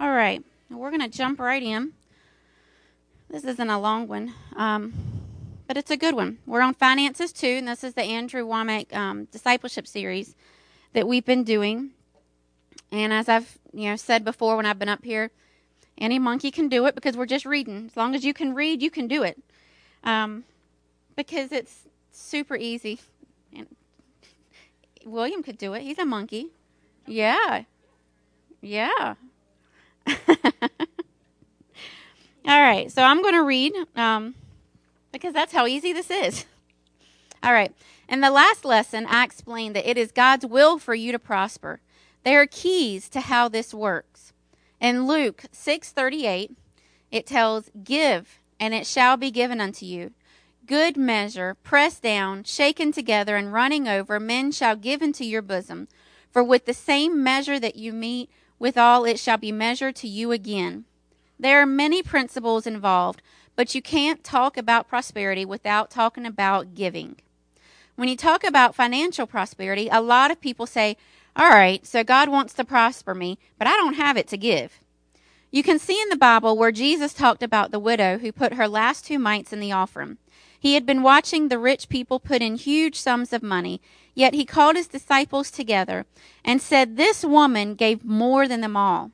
All right, we're going to jump right in. This isn't a long one, um, but it's a good one. We're on finances too, and this is the Andrew Wommack um, discipleship series that we've been doing. And as I've you know said before when I've been up here, any monkey can do it because we're just reading. As long as you can read, you can do it. Um, because it's super easy. And William could do it. He's a monkey. Yeah. Yeah. All right. So I'm going to read um, because that's how easy this is. All right. In the last lesson, I explained that it is God's will for you to prosper. There are keys to how this works. In Luke 6:38, it tells, "Give, and it shall be given unto you. Good measure, pressed down, shaken together, and running over, men shall give into your bosom. For with the same measure that you meet withal, it shall be measured to you again." There are many principles involved, but you can't talk about prosperity without talking about giving. When you talk about financial prosperity, a lot of people say, all right, so God wants to prosper me, but I don't have it to give. You can see in the Bible where Jesus talked about the widow who put her last two mites in the offering. He had been watching the rich people put in huge sums of money, yet he called his disciples together and said, This woman gave more than them all.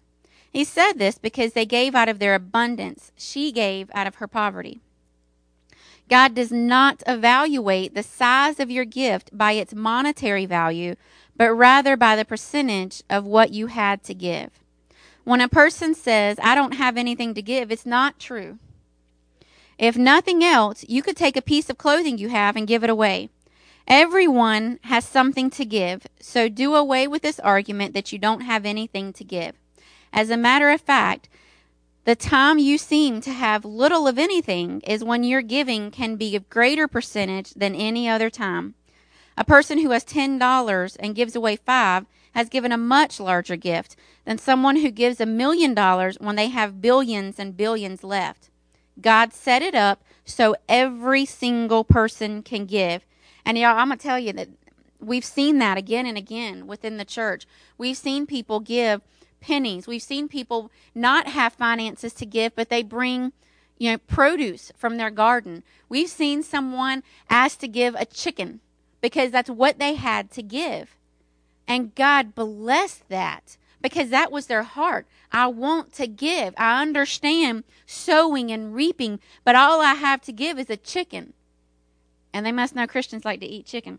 He said this because they gave out of their abundance, she gave out of her poverty. God does not evaluate the size of your gift by its monetary value, but rather by the percentage of what you had to give. When a person says, I don't have anything to give, it's not true. If nothing else, you could take a piece of clothing you have and give it away. Everyone has something to give, so do away with this argument that you don't have anything to give. As a matter of fact, the time you seem to have little of anything is when your giving can be a greater percentage than any other time. A person who has $10 and gives away 5 has given a much larger gift than someone who gives a million dollars when they have billions and billions left. God set it up so every single person can give. And y'all, I'm going to tell you that we've seen that again and again within the church. We've seen people give pennies. We've seen people not have finances to give, but they bring you know produce from their garden. We've seen someone ask to give a chicken because that's what they had to give. And God blessed that because that was their heart. I want to give. I understand sowing and reaping, but all I have to give is a chicken. And they must know Christians like to eat chicken.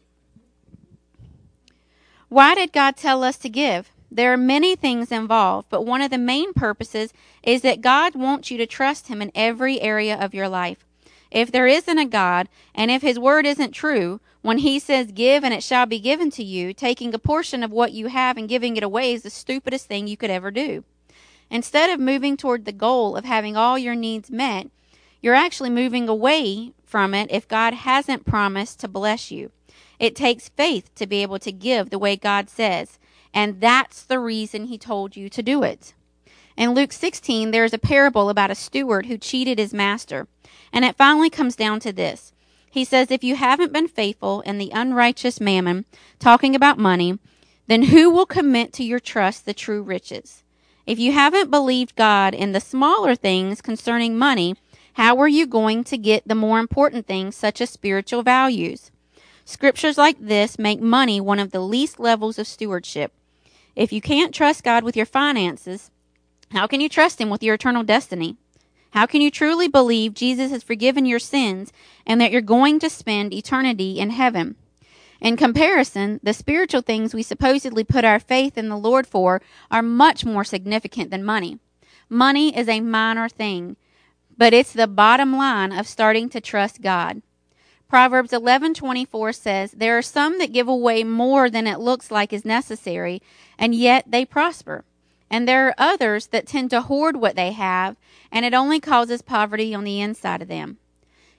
Why did God tell us to give? There are many things involved, but one of the main purposes is that God wants you to trust Him in every area of your life. If there isn't a God, and if His word isn't true, when He says, Give and it shall be given to you, taking a portion of what you have and giving it away is the stupidest thing you could ever do. Instead of moving toward the goal of having all your needs met, you're actually moving away from it if God hasn't promised to bless you. It takes faith to be able to give the way God says. And that's the reason he told you to do it. In Luke 16, there's a parable about a steward who cheated his master. And it finally comes down to this. He says, If you haven't been faithful in the unrighteous mammon, talking about money, then who will commit to your trust the true riches? If you haven't believed God in the smaller things concerning money, how are you going to get the more important things such as spiritual values? Scriptures like this make money one of the least levels of stewardship. If you can't trust God with your finances, how can you trust Him with your eternal destiny? How can you truly believe Jesus has forgiven your sins and that you're going to spend eternity in heaven? In comparison, the spiritual things we supposedly put our faith in the Lord for are much more significant than money. Money is a minor thing, but it's the bottom line of starting to trust God. Proverbs 11:24 says, "There are some that give away more than it looks like is necessary, and yet they prosper. And there are others that tend to hoard what they have, and it only causes poverty on the inside of them.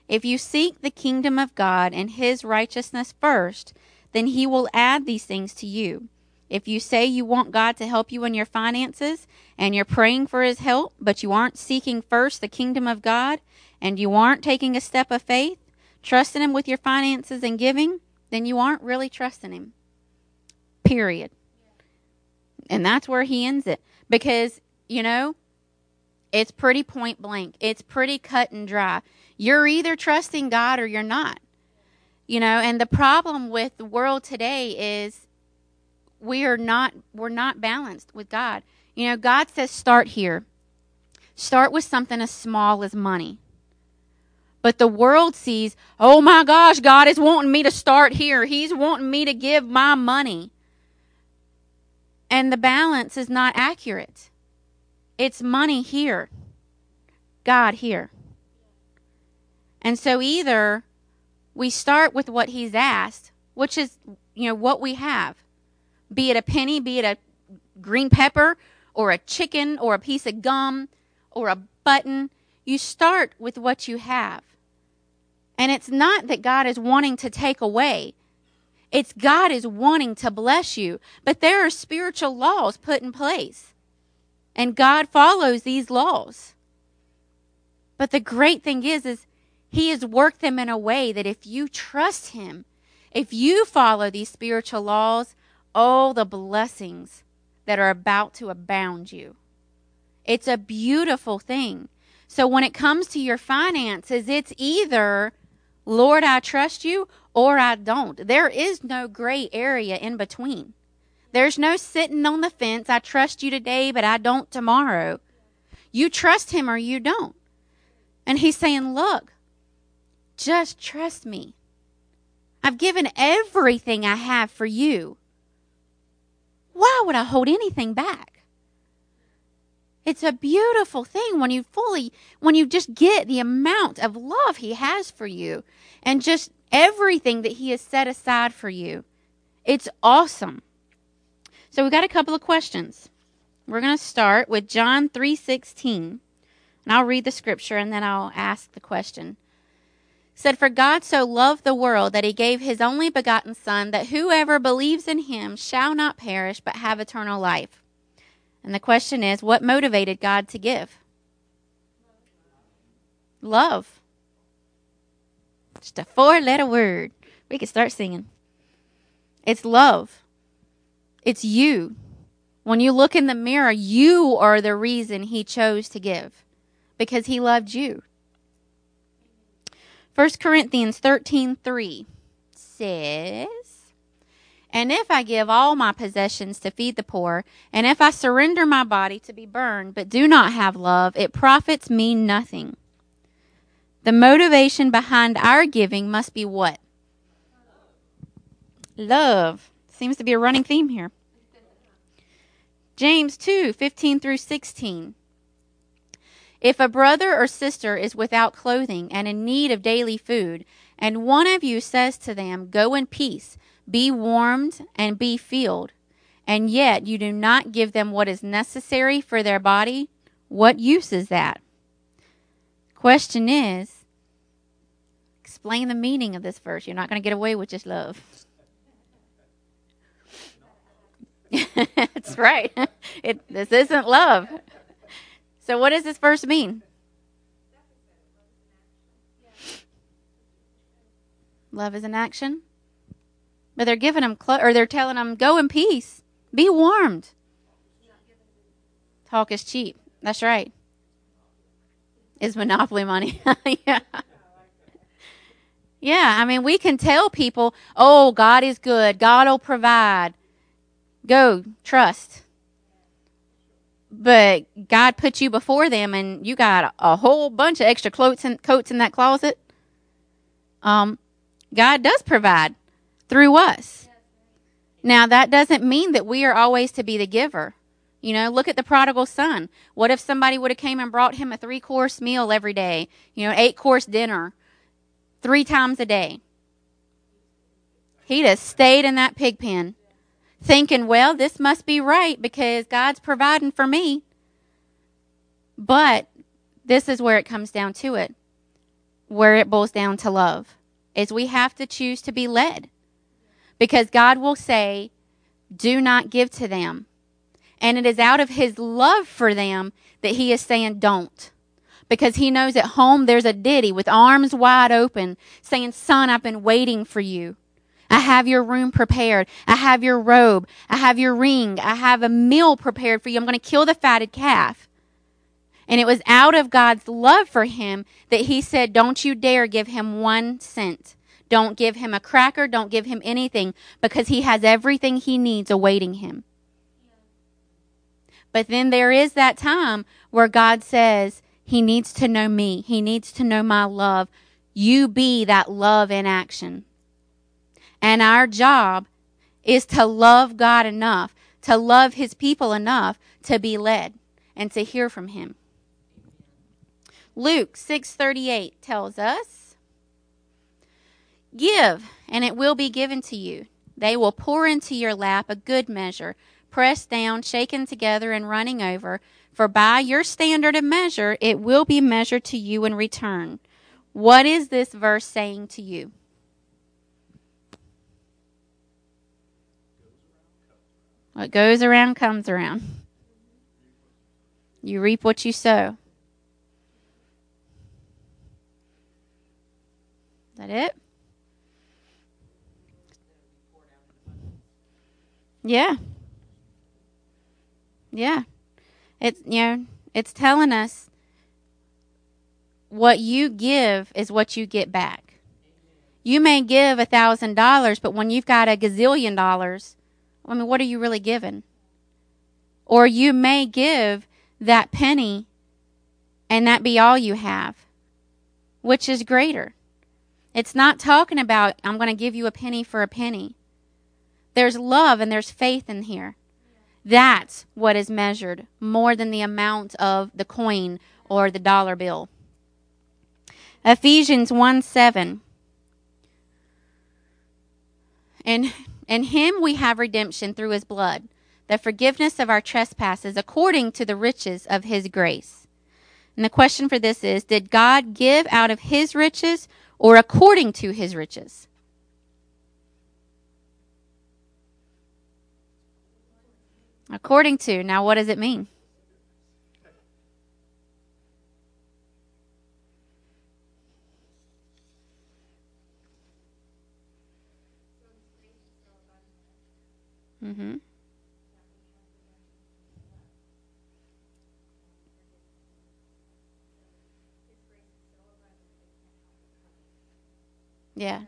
If you seek the kingdom of God and his righteousness first, then he will add these things to you. If you say you want God to help you in your finances and you're praying for his help, but you aren't seeking first the kingdom of God and you aren't taking a step of faith, trusting Him with your finances and giving, then you aren't really trusting Him. Period. And that's where He ends it. Because you know, it's pretty point blank. It's pretty cut and dry. You're either trusting God or you're not. You know, and the problem with the world today is we are not we're not balanced with God. You know, God says start here. Start with something as small as money. But the world sees, oh my gosh, God is wanting me to start here. He's wanting me to give my money. And the balance is not accurate. It's money here, God here. And so either we start with what He's asked, which is, you know, what we have, be it a penny, be it a green pepper, or a chicken, or a piece of gum, or a button. You start with what you have. And it's not that God is wanting to take away. It's God is wanting to bless you. But there are spiritual laws put in place. And God follows these laws. But the great thing is, is he has worked them in a way that if you trust him, if you follow these spiritual laws, all the blessings that are about to abound you. It's a beautiful thing. So when it comes to your finances, it's either Lord, I trust you, or I don't. There is no gray area in between. There's no sitting on the fence. I trust you today, but I don't tomorrow. You trust him or you don't. And he's saying, Look, just trust me. I've given everything I have for you. Why would I hold anything back? It's a beautiful thing when you fully, when you just get the amount of love He has for you and just everything that He has set aside for you. It's awesome. So we've got a couple of questions. We're going to start with John 3:16. And I'll read the scripture and then I'll ask the question. It said for God so loved the world that he gave his only begotten son that whoever believes in him shall not perish but have eternal life. And the question is what motivated God to give? Love. Just a four letter word. We can start singing. It's love. It's you. When you look in the mirror, you are the reason he chose to give because he loved you. 1 Corinthians 13:3 says, and if I give all my possessions to feed the poor, and if I surrender my body to be burned, but do not have love, it profits me nothing. The motivation behind our giving must be what? Love. Seems to be a running theme here. James 2 15 through 16. If a brother or sister is without clothing and in need of daily food, and one of you says to them, Go in peace, be warmed and be filled, and yet you do not give them what is necessary for their body, what use is that? Question is, explain the meaning of this verse. You're not going to get away with just love. That's right. It, this isn't love. So, what does this verse mean? Love is an action. But they're giving them, clo- or they're telling them, go in peace, be warmed. Talk is cheap. That's right. Is monopoly money. yeah. Yeah, I mean, we can tell people, oh, God is good. God will provide. Go, trust. But God put you before them and you got a whole bunch of extra coats in, coats in that closet. Um, God does provide through us. Now, that doesn't mean that we are always to be the giver. You know, look at the prodigal son. What if somebody would have came and brought him a three course meal every day? You know, eight course dinner, three times a day. He'd have stayed in that pig pen, thinking, well, this must be right because God's providing for me. But this is where it comes down to it, where it boils down to love, is we have to choose to be led. Because God will say, do not give to them. And it is out of his love for them that he is saying, don't. Because he knows at home there's a ditty with arms wide open saying, son, I've been waiting for you. I have your room prepared. I have your robe. I have your ring. I have a meal prepared for you. I'm going to kill the fatted calf. And it was out of God's love for him that he said, Don't you dare give him one cent. Don't give him a cracker. Don't give him anything because he has everything he needs awaiting him. But then there is that time where God says, He needs to know me. He needs to know my love. You be that love in action. And our job is to love God enough, to love His people enough to be led and to hear from Him. Luke 6:38 tells us, "Give, and it will be given to you. They will pour into your lap a good measure, pressed down, shaken together, and running over. For by your standard of measure, it will be measured to you in return." What is this verse saying to you? What goes around comes around. You reap what you sow. that it? Yeah. Yeah. It's you know, it's telling us what you give is what you get back. You may give a thousand dollars, but when you've got a gazillion dollars, I mean, what are you really giving? Or you may give that penny and that be all you have. Which is greater? It's not talking about, I'm going to give you a penny for a penny. There's love and there's faith in here. That's what is measured more than the amount of the coin or the dollar bill. Ephesians 1 7. In, in him we have redemption through his blood, the forgiveness of our trespasses according to the riches of his grace. And the question for this is Did God give out of his riches or according to his riches. According to. Now, what does it mean? Mm-hmm. Yeah.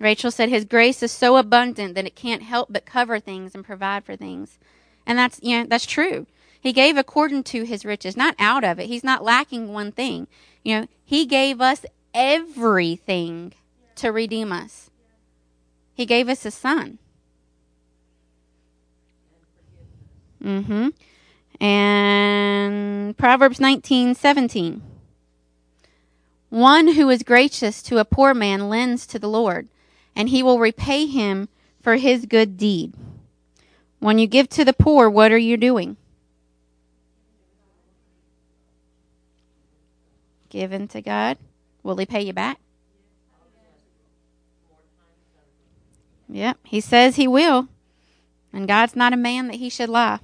Rachel said his grace is so abundant that it can't help but cover things and provide for things. And that's you know, that's true. He gave according to his riches, not out of it. He's not lacking one thing. You know, he gave us everything to redeem us. He gave us a son. Mm-hmm. And Proverbs nineteen seventeen. One who is gracious to a poor man lends to the Lord, and he will repay him for his good deed. When you give to the poor, what are you doing? Given to God. Will he pay you back? Yep, he says he will. And God's not a man that he should lie.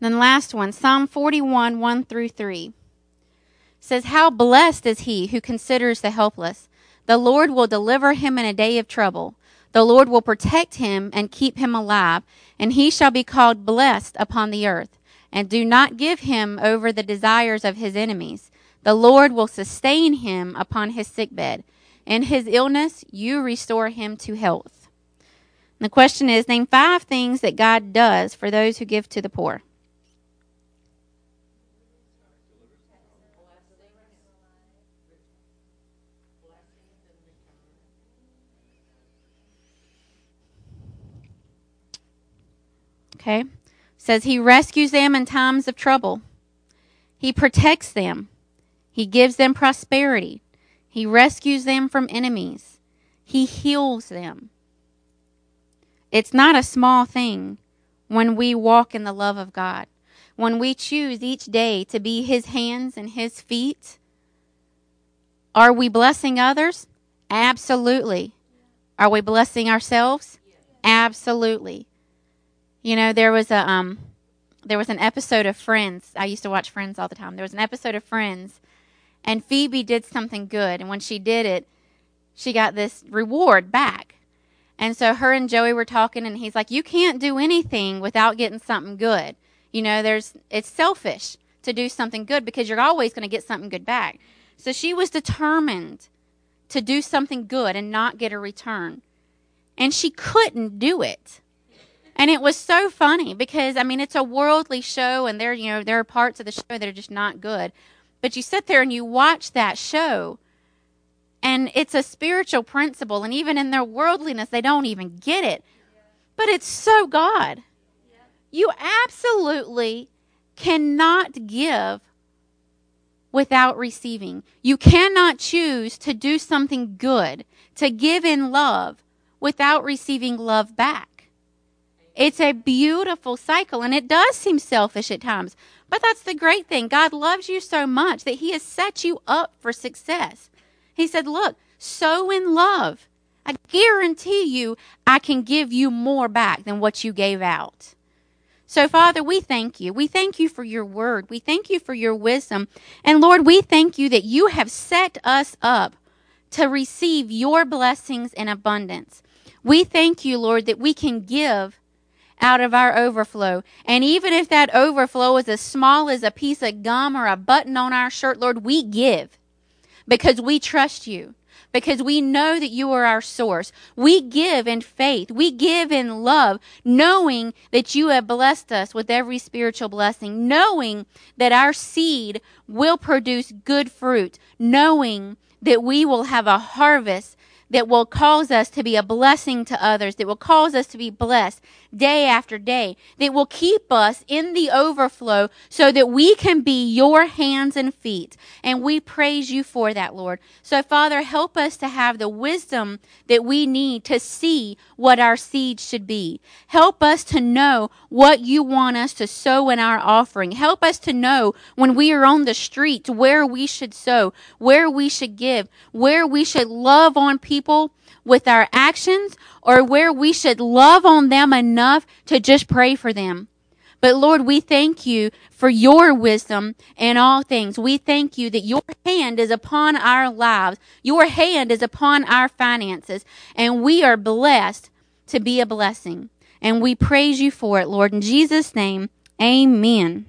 Then last one, Psalm 41, 1 through 3 says, How blessed is he who considers the helpless. The Lord will deliver him in a day of trouble. The Lord will protect him and keep him alive, and he shall be called blessed upon the earth. And do not give him over the desires of his enemies. The Lord will sustain him upon his sickbed. In his illness, you restore him to health. And the question is name five things that God does for those who give to the poor. Okay? Says he rescues them in times of trouble. He protects them. He gives them prosperity. He rescues them from enemies. He heals them. It's not a small thing when we walk in the love of God. When we choose each day to be His hands and His feet. Are we blessing others? Absolutely. Are we blessing ourselves? Absolutely. You know, there was a um there was an episode of Friends. I used to watch Friends all the time. There was an episode of Friends and Phoebe did something good and when she did it, she got this reward back. And so her and Joey were talking and he's like, "You can't do anything without getting something good." You know, there's it's selfish to do something good because you're always going to get something good back. So she was determined to do something good and not get a return. And she couldn't do it. And it was so funny because I mean it's a worldly show and there you know there are parts of the show that are just not good. But you sit there and you watch that show and it's a spiritual principle and even in their worldliness they don't even get it. But it's so God. You absolutely cannot give without receiving. You cannot choose to do something good, to give in love without receiving love back. It's a beautiful cycle and it does seem selfish at times. But that's the great thing. God loves you so much that He has set you up for success. He said, Look, sow in love. I guarantee you, I can give you more back than what you gave out. So, Father, we thank you. We thank you for your word. We thank you for your wisdom. And Lord, we thank you that you have set us up to receive your blessings in abundance. We thank you, Lord, that we can give out of our overflow. And even if that overflow is as small as a piece of gum or a button on our shirt, Lord, we give because we trust you because we know that you are our source. We give in faith. We give in love, knowing that you have blessed us with every spiritual blessing, knowing that our seed will produce good fruit, knowing that we will have a harvest that will cause us to be a blessing to others, that will cause us to be blessed day after day, that will keep us in the overflow so that we can be your hands and feet. And we praise you for that, Lord. So, Father, help us to have the wisdom that we need to see what our seed should be. Help us to know what you want us to sow in our offering. Help us to know when we are on the streets where we should sow, where we should give, where we should love on people people with our actions or where we should love on them enough to just pray for them. But Lord, we thank you for your wisdom in all things. We thank you that your hand is upon our lives. Your hand is upon our finances and we are blessed to be a blessing. And we praise you for it, Lord. In Jesus' name, amen.